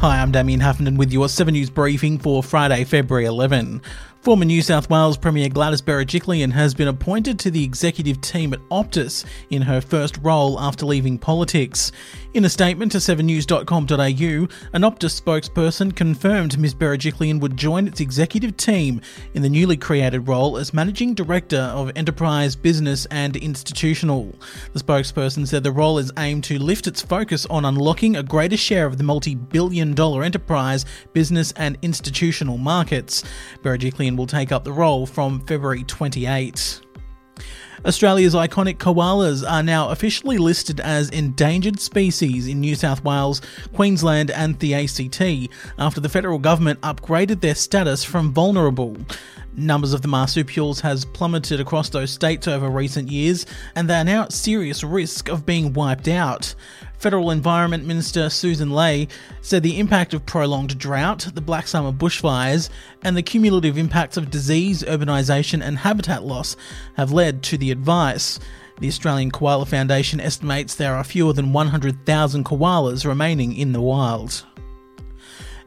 Hi, I'm Damien Huffington with your 7 News briefing for Friday, February 11. Former New South Wales Premier Gladys Berejiklian has been appointed to the executive team at Optus in her first role after leaving politics. In a statement to 7news.com.au, an Optus spokesperson confirmed Ms Berejiklian would join its executive team in the newly created role as Managing Director of Enterprise, Business and Institutional. The spokesperson said the role is aimed to lift its focus on unlocking a greater share of the multi-billion dollar enterprise, business and institutional markets. Berejiklian will take up the role from February 28. Australia's iconic koalas are now officially listed as endangered species in New South Wales, Queensland, and the ACT after the federal government upgraded their status from vulnerable. Numbers of the marsupials has plummeted across those states over recent years, and they are now at serious risk of being wiped out. Federal Environment Minister Susan Ley said the impact of prolonged drought, the Black Summer bushfires, and the cumulative impacts of disease, urbanisation, and habitat loss have led to the advice. The Australian Koala Foundation estimates there are fewer than 100,000 koalas remaining in the wild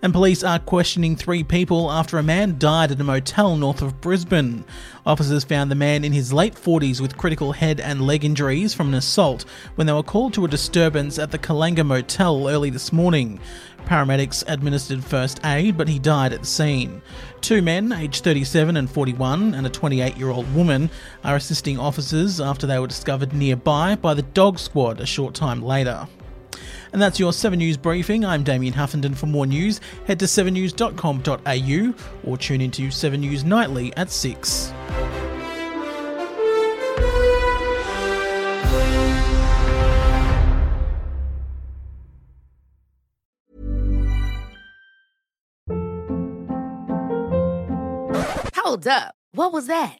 and police are questioning three people after a man died at a motel north of Brisbane. Officers found the man in his late 40s with critical head and leg injuries from an assault when they were called to a disturbance at the Kallangur Motel early this morning. Paramedics administered first aid, but he died at the scene. Two men, aged 37 and 41, and a 28 year old woman, are assisting officers after they were discovered nearby by the dog squad a short time later. And that's your 7 News briefing. I'm Damien Huffington. For more news, head to 7news.com.au or tune into 7 News Nightly at 6. Hold up. What was that?